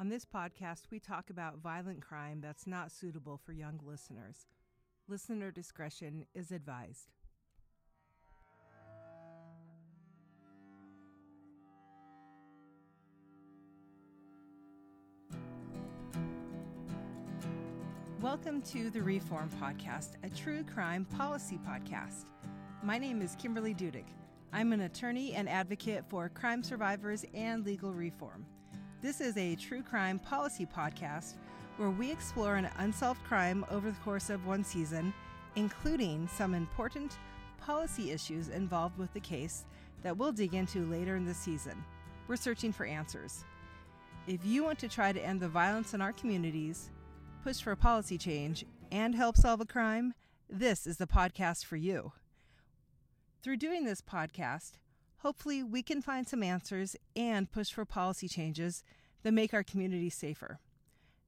On this podcast, we talk about violent crime that's not suitable for young listeners. Listener discretion is advised. Welcome to the Reform Podcast, a true crime policy podcast. My name is Kimberly Dudik. I'm an attorney and advocate for crime survivors and legal reform. This is a true crime policy podcast where we explore an unsolved crime over the course of one season, including some important policy issues involved with the case that we'll dig into later in the season. We're searching for answers. If you want to try to end the violence in our communities, push for policy change, and help solve a crime, this is the podcast for you. Through doing this podcast, hopefully we can find some answers and push for policy changes that make our community safer.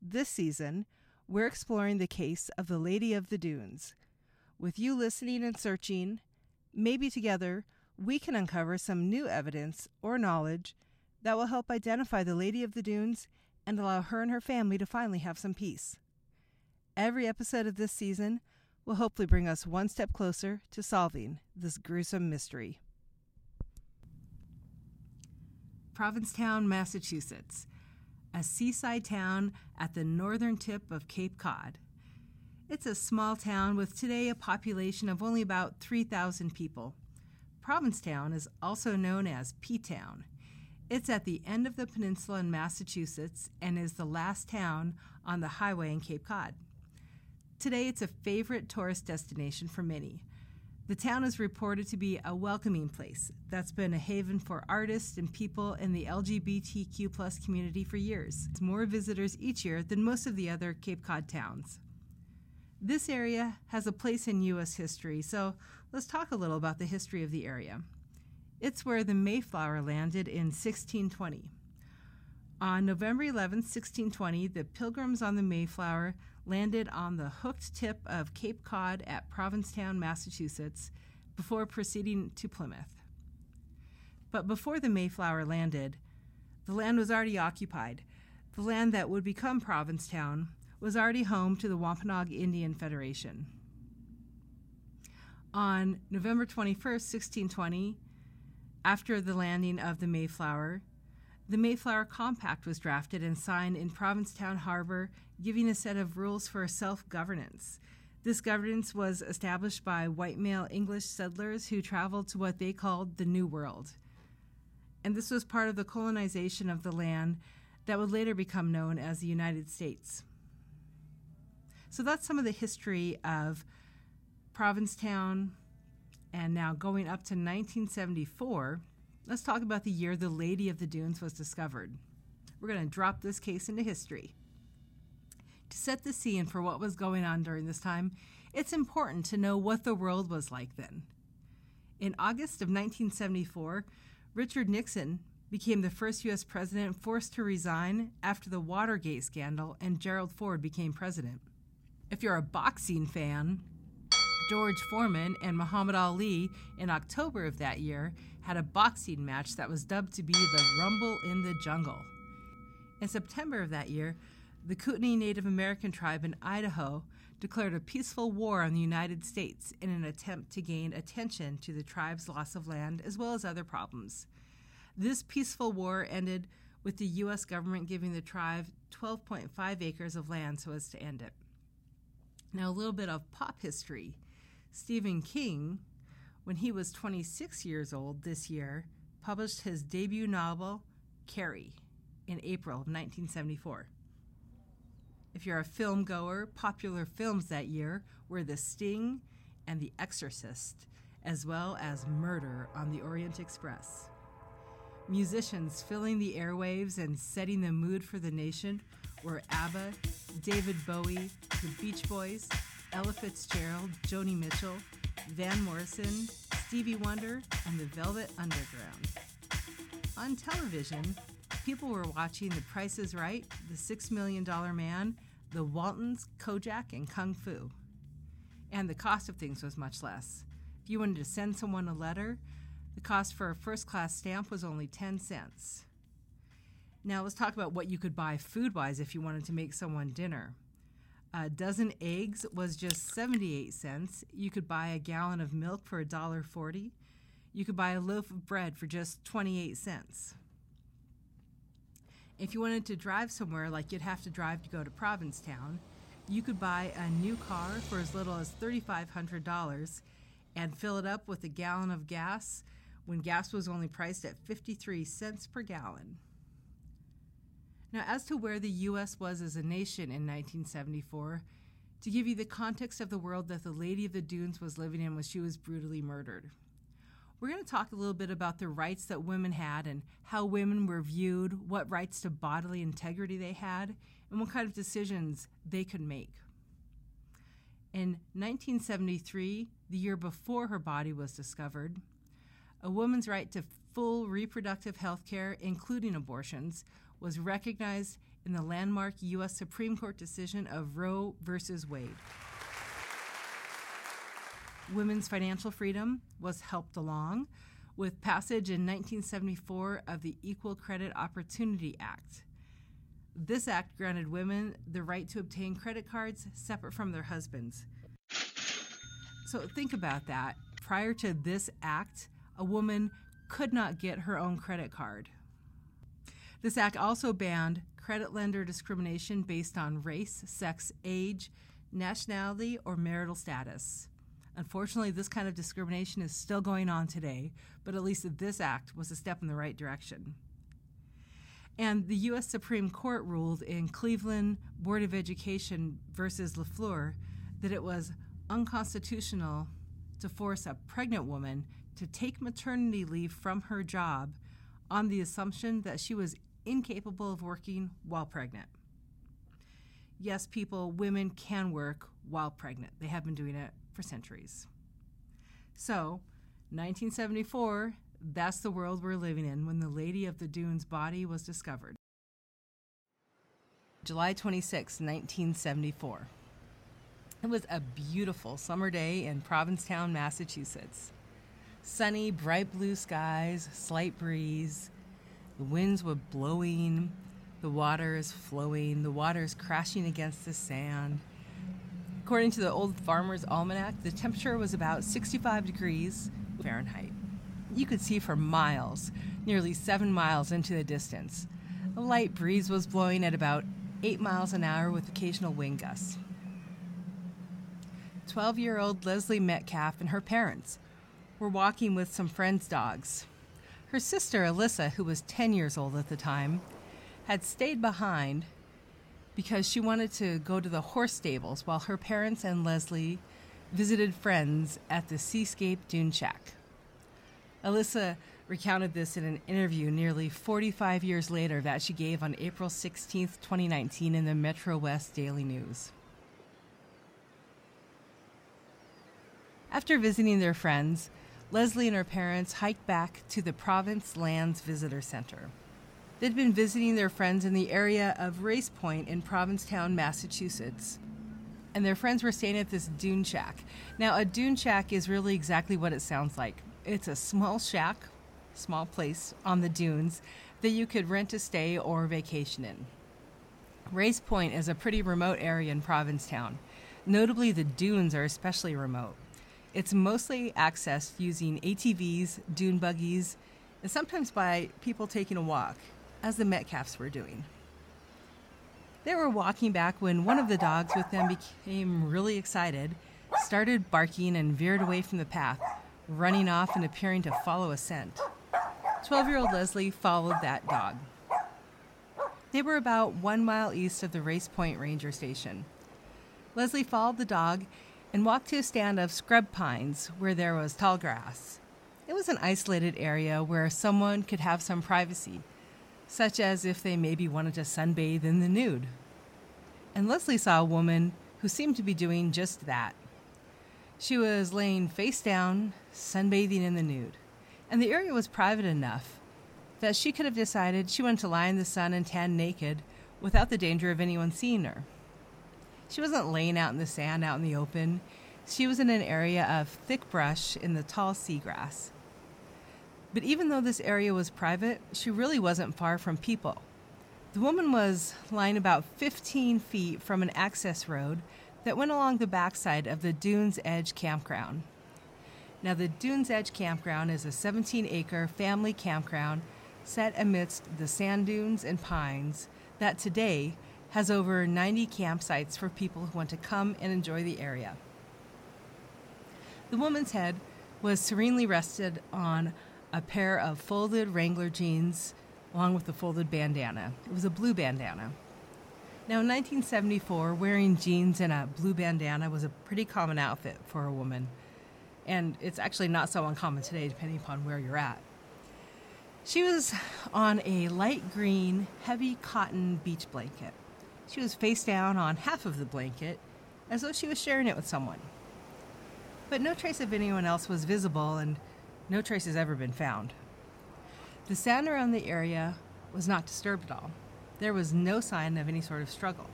This season, we're exploring the case of the Lady of the Dunes. With you listening and searching, maybe together we can uncover some new evidence or knowledge that will help identify the Lady of the Dunes and allow her and her family to finally have some peace. Every episode of this season will hopefully bring us one step closer to solving this gruesome mystery. Provincetown, Massachusetts, a seaside town at the northern tip of Cape Cod. It's a small town with today a population of only about 3,000 people. Provincetown is also known as P Town. It's at the end of the peninsula in Massachusetts and is the last town on the highway in Cape Cod. Today, it's a favorite tourist destination for many. The town is reported to be a welcoming place that's been a haven for artists and people in the LGBTQ plus community for years. It's more visitors each year than most of the other Cape Cod towns. This area has a place in U.S. history, so let's talk a little about the history of the area. It's where the Mayflower landed in 1620. On November 11, 1620, the Pilgrims on the Mayflower landed on the hooked tip of Cape Cod at Provincetown, Massachusetts, before proceeding to Plymouth. But before the Mayflower landed, the land was already occupied. The land that would become Provincetown was already home to the Wampanoag Indian Federation. On November 21, 1620, after the landing of the Mayflower, the Mayflower Compact was drafted and signed in Provincetown Harbor, giving a set of rules for self governance. This governance was established by white male English settlers who traveled to what they called the New World. And this was part of the colonization of the land that would later become known as the United States. So that's some of the history of Provincetown, and now going up to 1974 Let's talk about the year the Lady of the Dunes was discovered. We're going to drop this case into history. To set the scene for what was going on during this time, it's important to know what the world was like then. In August of 1974, Richard Nixon became the first U.S. president forced to resign after the Watergate scandal and Gerald Ford became president. If you're a boxing fan, George Foreman and Muhammad Ali in October of that year had a boxing match that was dubbed to be the Rumble in the Jungle. In September of that year, the Kootenai Native American tribe in Idaho declared a peaceful war on the United States in an attempt to gain attention to the tribe's loss of land as well as other problems. This peaceful war ended with the U.S. government giving the tribe 12.5 acres of land so as to end it. Now, a little bit of pop history. Stephen King when he was 26 years old this year, published his debut novel, Carrie, in April of 1974. If you're a film goer, popular films that year were The Sting and The Exorcist, as well as Murder on the Orient Express. Musicians filling the airwaves and setting the mood for the nation were ABBA, David Bowie, the Beach Boys, Ella Fitzgerald, Joni Mitchell, Van Morrison, Stevie Wonder, and the Velvet Underground. On television, people were watching The Price is Right, The Six Million Dollar Man, The Waltons, Kojak, and Kung Fu. And the cost of things was much less. If you wanted to send someone a letter, the cost for a first class stamp was only 10 cents. Now let's talk about what you could buy food wise if you wanted to make someone dinner. A dozen eggs was just 78 cents. You could buy a gallon of milk for $1.40. You could buy a loaf of bread for just 28 cents. If you wanted to drive somewhere, like you'd have to drive to go to Provincetown, you could buy a new car for as little as $3,500 and fill it up with a gallon of gas when gas was only priced at 53 cents per gallon. Now, as to where the U.S. was as a nation in 1974, to give you the context of the world that the Lady of the Dunes was living in when she was brutally murdered. We're going to talk a little bit about the rights that women had and how women were viewed, what rights to bodily integrity they had, and what kind of decisions they could make. In 1973, the year before her body was discovered, a woman's right to full reproductive health care, including abortions, was recognized in the landmark U.S. Supreme Court decision of Roe v. Wade. Women's financial freedom was helped along with passage in 1974 of the Equal Credit Opportunity Act. This act granted women the right to obtain credit cards separate from their husbands. So think about that. Prior to this act, a woman could not get her own credit card. This act also banned credit lender discrimination based on race, sex, age, nationality, or marital status. Unfortunately, this kind of discrimination is still going on today, but at least this act was a step in the right direction. And the U.S. Supreme Court ruled in Cleveland Board of Education versus LaFleur that it was unconstitutional to force a pregnant woman to take maternity leave from her job on the assumption that she was incapable of working while pregnant. Yes, people, women can work while pregnant. They have been doing it for centuries. So, 1974, that's the world we're living in when the Lady of the Dunes body was discovered. July 26, 1974. It was a beautiful summer day in Provincetown, Massachusetts. Sunny, bright blue skies, slight breeze, the winds were blowing, the water is flowing, the water is crashing against the sand. According to the Old Farmer's Almanac, the temperature was about 65 degrees Fahrenheit. You could see for miles, nearly seven miles into the distance. A light breeze was blowing at about 8 miles an hour with occasional wind gusts. 12 year old Leslie Metcalf and her parents were walking with some friends' dogs. Her sister, Alyssa, who was 10 years old at the time, had stayed behind because she wanted to go to the horse stables while her parents and Leslie visited friends at the Seascape Dune Shack. Alyssa recounted this in an interview nearly 45 years later that she gave on April 16, 2019, in the Metro West Daily News. After visiting their friends, Leslie and her parents hiked back to the Province Lands Visitor Center. They'd been visiting their friends in the area of Race Point in Provincetown, Massachusetts. And their friends were staying at this dune shack. Now, a dune shack is really exactly what it sounds like it's a small shack, small place on the dunes that you could rent to stay or vacation in. Race Point is a pretty remote area in Provincetown. Notably, the dunes are especially remote. It's mostly accessed using ATVs, dune buggies, and sometimes by people taking a walk, as the Metcalfs were doing. They were walking back when one of the dogs with them became really excited, started barking, and veered away from the path, running off and appearing to follow a scent. 12 year old Leslie followed that dog. They were about one mile east of the Race Point Ranger Station. Leslie followed the dog and walked to a stand of scrub pines where there was tall grass. It was an isolated area where someone could have some privacy, such as if they maybe wanted to sunbathe in the nude. And Leslie saw a woman who seemed to be doing just that. She was laying face down, sunbathing in the nude, and the area was private enough that she could have decided she wanted to lie in the sun and tan naked without the danger of anyone seeing her. She wasn't laying out in the sand out in the open. She was in an area of thick brush in the tall seagrass. But even though this area was private, she really wasn't far from people. The woman was lying about 15 feet from an access road that went along the backside of the Dunes Edge campground. Now, the Dunes Edge campground is a 17 acre family campground set amidst the sand dunes and pines that today has over 90 campsites for people who want to come and enjoy the area. The woman's head was serenely rested on a pair of folded Wrangler jeans along with a folded bandana. It was a blue bandana. Now, in 1974, wearing jeans and a blue bandana was a pretty common outfit for a woman. And it's actually not so uncommon today, depending upon where you're at. She was on a light green, heavy cotton beach blanket. She was face down on half of the blanket, as though she was sharing it with someone. But no trace of anyone else was visible, and no trace has ever been found. The sand around the area was not disturbed at all. There was no sign of any sort of struggle.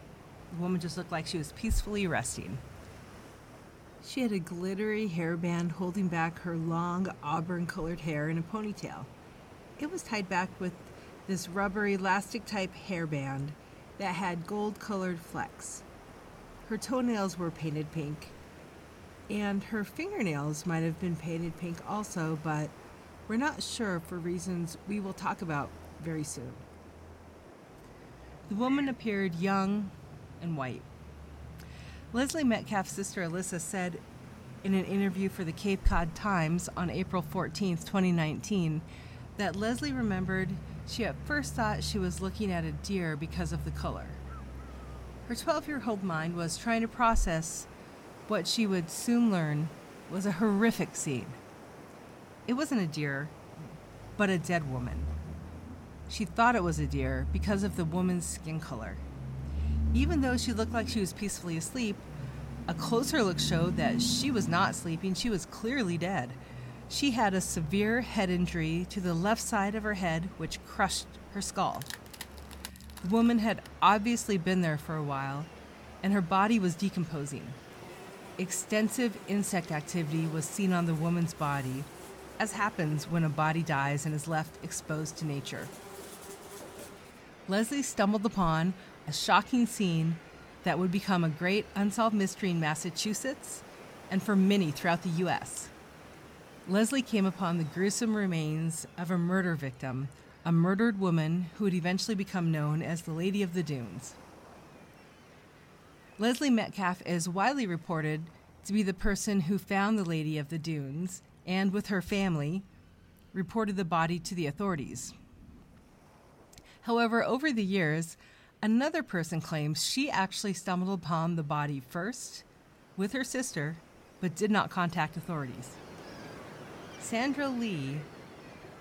The woman just looked like she was peacefully resting. She had a glittery hairband holding back her long auburn colored hair in a ponytail. It was tied back with this rubbery elastic type hairband that had gold colored flecks. Her toenails were painted pink, and her fingernails might have been painted pink also, but we're not sure for reasons we will talk about very soon. The woman appeared young and white. Leslie Metcalf's sister Alyssa said in an interview for the Cape Cod Times on April 14, 2019, that Leslie remembered she at first thought she was looking at a deer because of the color. Her 12 year old mind was trying to process what she would soon learn was a horrific scene. It wasn't a deer, but a dead woman. She thought it was a deer because of the woman's skin color. Even though she looked like she was peacefully asleep, a closer look showed that she was not sleeping, she was clearly dead. She had a severe head injury to the left side of her head, which crushed her skull. The woman had obviously been there for a while, and her body was decomposing. Extensive insect activity was seen on the woman's body, as happens when a body dies and is left exposed to nature. Leslie stumbled upon a shocking scene that would become a great unsolved mystery in Massachusetts and for many throughout the U.S. Leslie came upon the gruesome remains of a murder victim, a murdered woman who would eventually become known as the Lady of the Dunes. Leslie Metcalf is widely reported to be the person who found the Lady of the Dunes and, with her family, reported the body to the authorities. However, over the years, another person claims she actually stumbled upon the body first with her sister, but did not contact authorities. Sandra Lee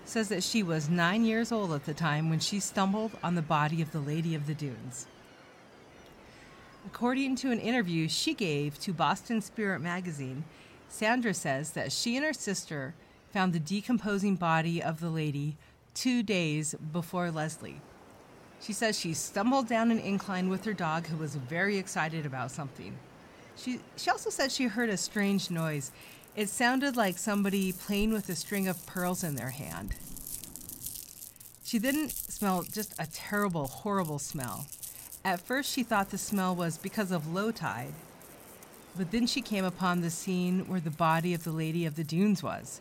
says that she was nine years old at the time when she stumbled on the body of the Lady of the Dunes. According to an interview she gave to Boston Spirit magazine, Sandra says that she and her sister found the decomposing body of the lady two days before Leslie. She says she stumbled down an incline with her dog, who was very excited about something. She, she also said she heard a strange noise it sounded like somebody playing with a string of pearls in their hand. She didn't smell just a terrible, horrible smell. At first, she thought the smell was because of low tide, but then she came upon the scene where the body of the Lady of the Dunes was.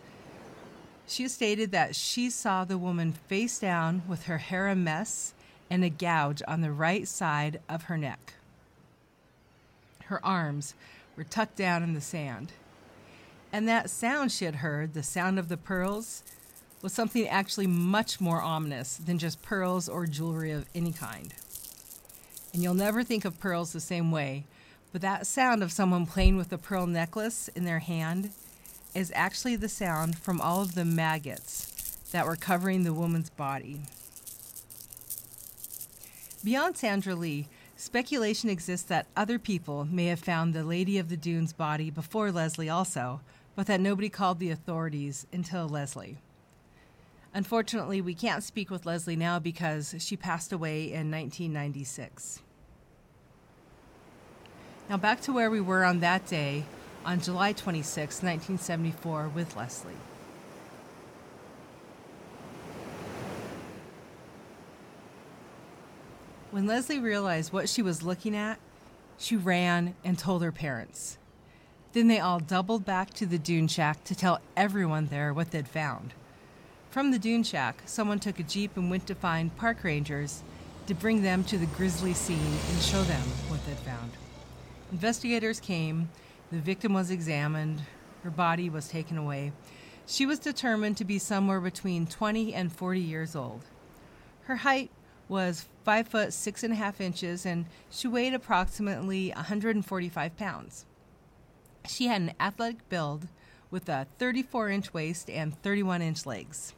She stated that she saw the woman face down with her hair a mess and a gouge on the right side of her neck. Her arms were tucked down in the sand. And that sound she had heard, the sound of the pearls, was something actually much more ominous than just pearls or jewelry of any kind. And you'll never think of pearls the same way, but that sound of someone playing with a pearl necklace in their hand is actually the sound from all of the maggots that were covering the woman's body. Beyond Sandra Lee, speculation exists that other people may have found the Lady of the Dunes body before Leslie also, but that nobody called the authorities until Leslie. Unfortunately, we can't speak with Leslie now because she passed away in 1996. Now, back to where we were on that day, on July 26, 1974, with Leslie. When Leslie realized what she was looking at, she ran and told her parents. Then they all doubled back to the dune shack to tell everyone there what they'd found. From the dune shack, someone took a jeep and went to find park rangers to bring them to the grisly scene and show them what they'd found. Investigators came, the victim was examined, her body was taken away. She was determined to be somewhere between 20 and 40 years old. Her height was 5 foot 6 and a half inches and she weighed approximately 145 pounds. She had an athletic build with a 34 inch waist and 31 inch legs.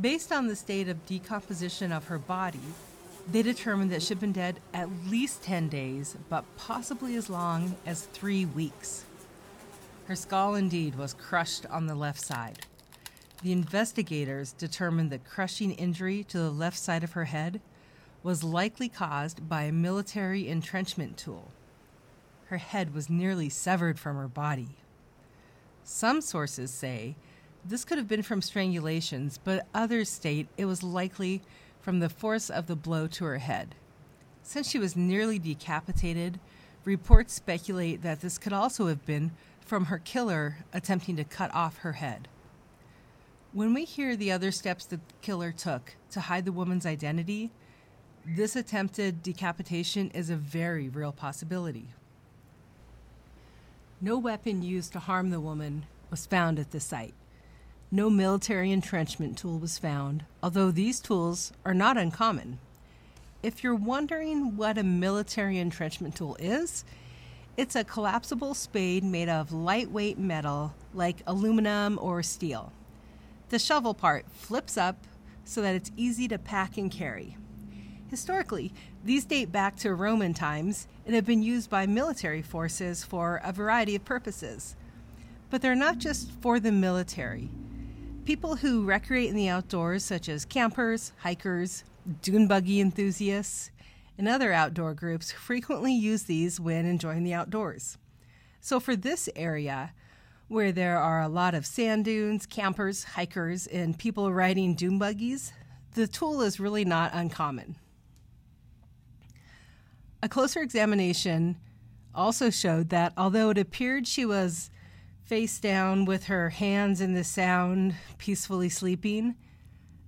Based on the state of decomposition of her body, they determined that she'd been dead at least 10 days, but possibly as long as three weeks. Her skull indeed was crushed on the left side. The investigators determined the crushing injury to the left side of her head was likely caused by a military entrenchment tool. Her head was nearly severed from her body. Some sources say this could have been from strangulations, but others state it was likely from the force of the blow to her head. Since she was nearly decapitated, reports speculate that this could also have been from her killer attempting to cut off her head. When we hear the other steps the killer took to hide the woman's identity, this attempted decapitation is a very real possibility. No weapon used to harm the woman was found at the site. No military entrenchment tool was found, although these tools are not uncommon. If you're wondering what a military entrenchment tool is, it's a collapsible spade made of lightweight metal like aluminum or steel. The shovel part flips up so that it's easy to pack and carry. Historically, these date back to Roman times and have been used by military forces for a variety of purposes. But they're not just for the military. People who recreate in the outdoors, such as campers, hikers, dune buggy enthusiasts, and other outdoor groups, frequently use these when enjoying the outdoors. So, for this area, where there are a lot of sand dunes, campers, hikers, and people riding dune buggies, the tool is really not uncommon. A closer examination also showed that although it appeared she was face down with her hands in the sound, peacefully sleeping,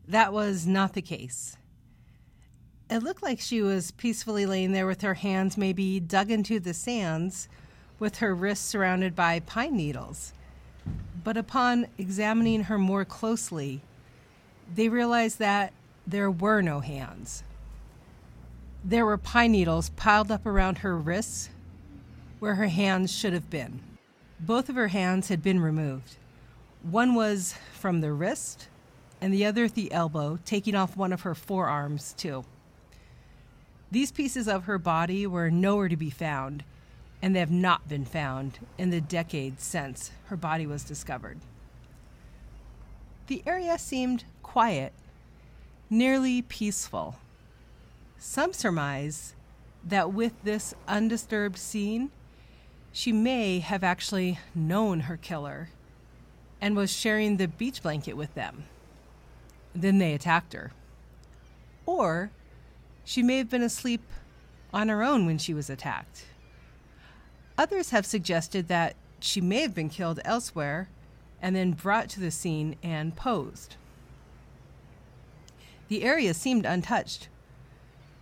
that was not the case. It looked like she was peacefully laying there with her hands maybe dug into the sands with her wrists surrounded by pine needles. But upon examining her more closely, they realized that there were no hands. There were pine needles piled up around her wrists where her hands should have been. Both of her hands had been removed. One was from the wrist, and the other at the elbow, taking off one of her forearms, too. These pieces of her body were nowhere to be found, and they have not been found in the decades since her body was discovered. The area seemed quiet, nearly peaceful. Some surmise that with this undisturbed scene, she may have actually known her killer and was sharing the beach blanket with them. Then they attacked her. Or she may have been asleep on her own when she was attacked. Others have suggested that she may have been killed elsewhere and then brought to the scene and posed. The area seemed untouched.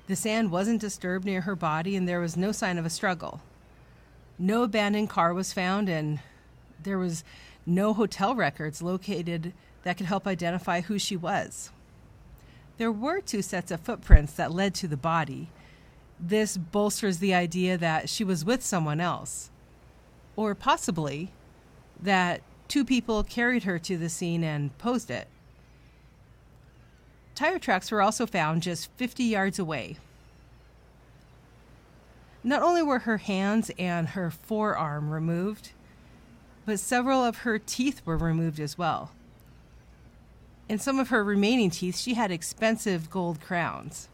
The sand wasn't disturbed near her body, and there was no sign of a struggle. No abandoned car was found, and there was no hotel records located that could help identify who she was. There were two sets of footprints that led to the body, this bolsters the idea that she was with someone else, or possibly that two people carried her to the scene and posed it. Tire tracks were also found just 50 yards away. Not only were her hands and her forearm removed, but several of her teeth were removed as well. In some of her remaining teeth, she had expensive gold crowns.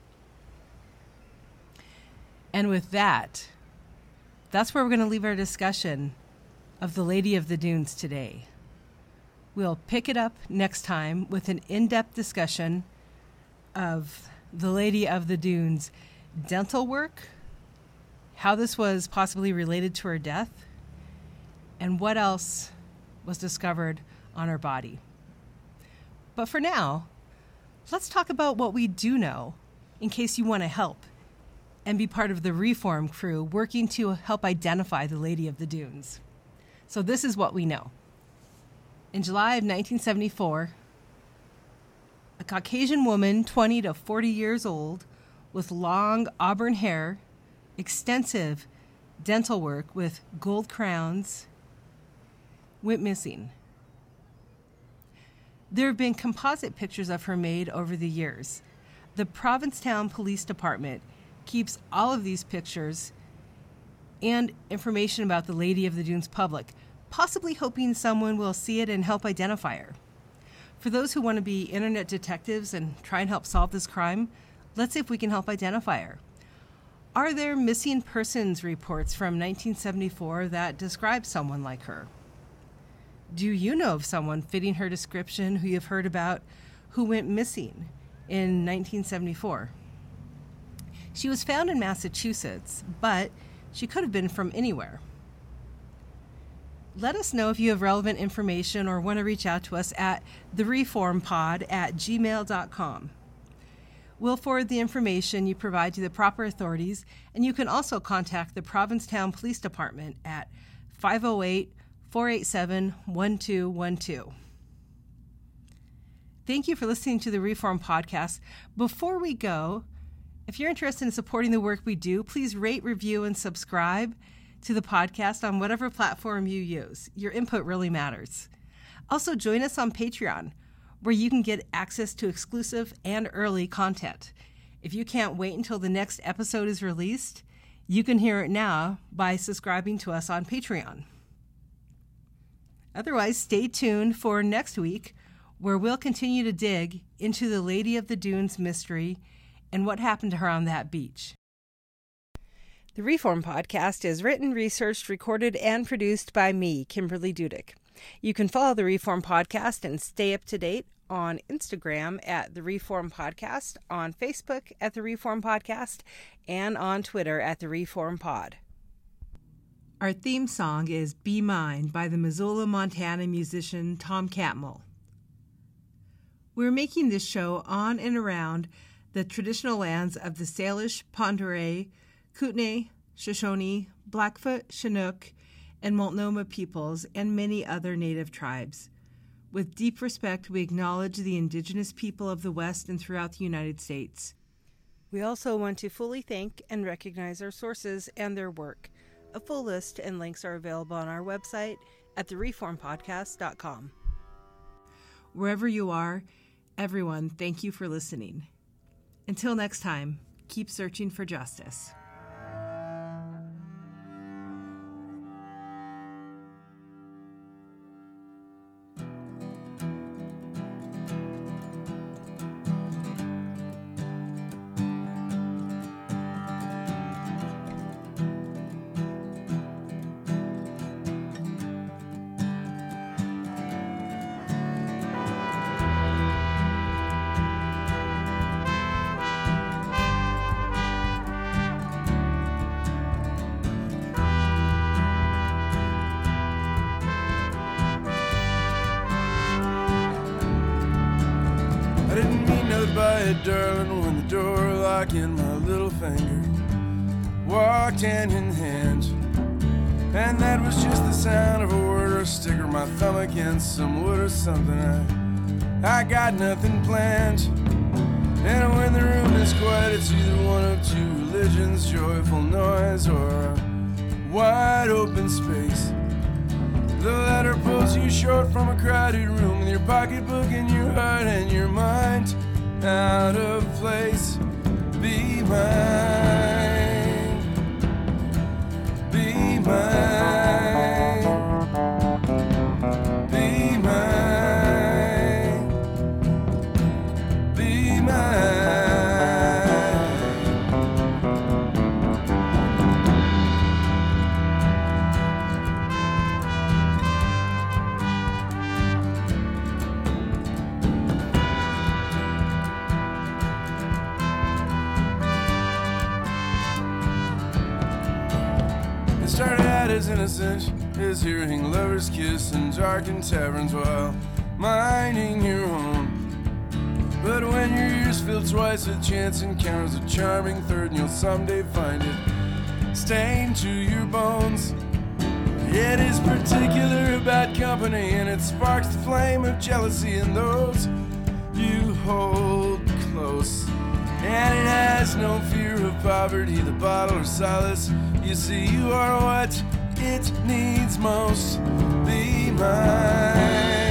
And with that, that's where we're going to leave our discussion of the Lady of the Dunes today. We'll pick it up next time with an in depth discussion of the Lady of the Dunes dental work, how this was possibly related to her death, and what else was discovered on her body. But for now, let's talk about what we do know in case you want to help and be part of the reform crew working to help identify the Lady of the Dunes. So, this is what we know. In July of 1974, a Caucasian woman, 20 to 40 years old, with long auburn hair, extensive dental work with gold crowns, went missing. There have been composite pictures of her made over the years. The Provincetown Police Department keeps all of these pictures and information about the Lady of the Dunes public, possibly hoping someone will see it and help identify her. For those who want to be internet detectives and try and help solve this crime, let's see if we can help identify her. Are there missing persons reports from 1974 that describe someone like her? Do you know of someone fitting her description who you've heard about who went missing in 1974? She was found in Massachusetts, but she could have been from anywhere. Let us know if you have relevant information or want to reach out to us at thereformpod at gmail.com. We'll forward the information you provide to the proper authorities, and you can also contact the Provincetown Police Department at 508 487 1212. Thank you for listening to the Reform Podcast. Before we go, if you're interested in supporting the work we do, please rate, review, and subscribe to the podcast on whatever platform you use. Your input really matters. Also, join us on Patreon, where you can get access to exclusive and early content. If you can't wait until the next episode is released, you can hear it now by subscribing to us on Patreon. Otherwise, stay tuned for next week, where we'll continue to dig into the Lady of the Dunes mystery and what happened to her on that beach. The Reform Podcast is written, researched, recorded, and produced by me, Kimberly Dudik. You can follow the Reform Podcast and stay up to date on Instagram at the Reform Podcast, on Facebook at the Reform Podcast, and on Twitter at the Reform Pod. Our theme song is Be Mine by the Missoula, Montana musician Tom Catmull. We're making this show on and around the traditional lands of the Salish, Oreille, Kootenai, Shoshone, Blackfoot, Chinook, and Multnomah peoples, and many other native tribes. With deep respect, we acknowledge the indigenous people of the West and throughout the United States. We also want to fully thank and recognize our sources and their work. A full list and links are available on our website at thereformpodcast.com. Wherever you are, everyone, thank you for listening. Until next time, keep searching for justice. Darling, when the door lock in my little finger walked hand in hand. And that was just the sound of a word or a stick or my thumb against some wood or something. I, I got nothing planned. And when the room is quiet, it's either one of two religions, joyful noise or a wide open space. The latter pulls you short from a crowded room with your pocketbook and your heart and your mind out of place. Be mine. Be mine. As innocent is hearing lovers kiss in darkened taverns while minding your own. But when your ears fill twice with chance encounters a charming third, and you'll someday find it stained to your bones. It is particular about company, and it sparks the flame of jealousy in those you hold close. And it has no fear of poverty, the bottle or solace. You see, you are what it needs most. Be mine.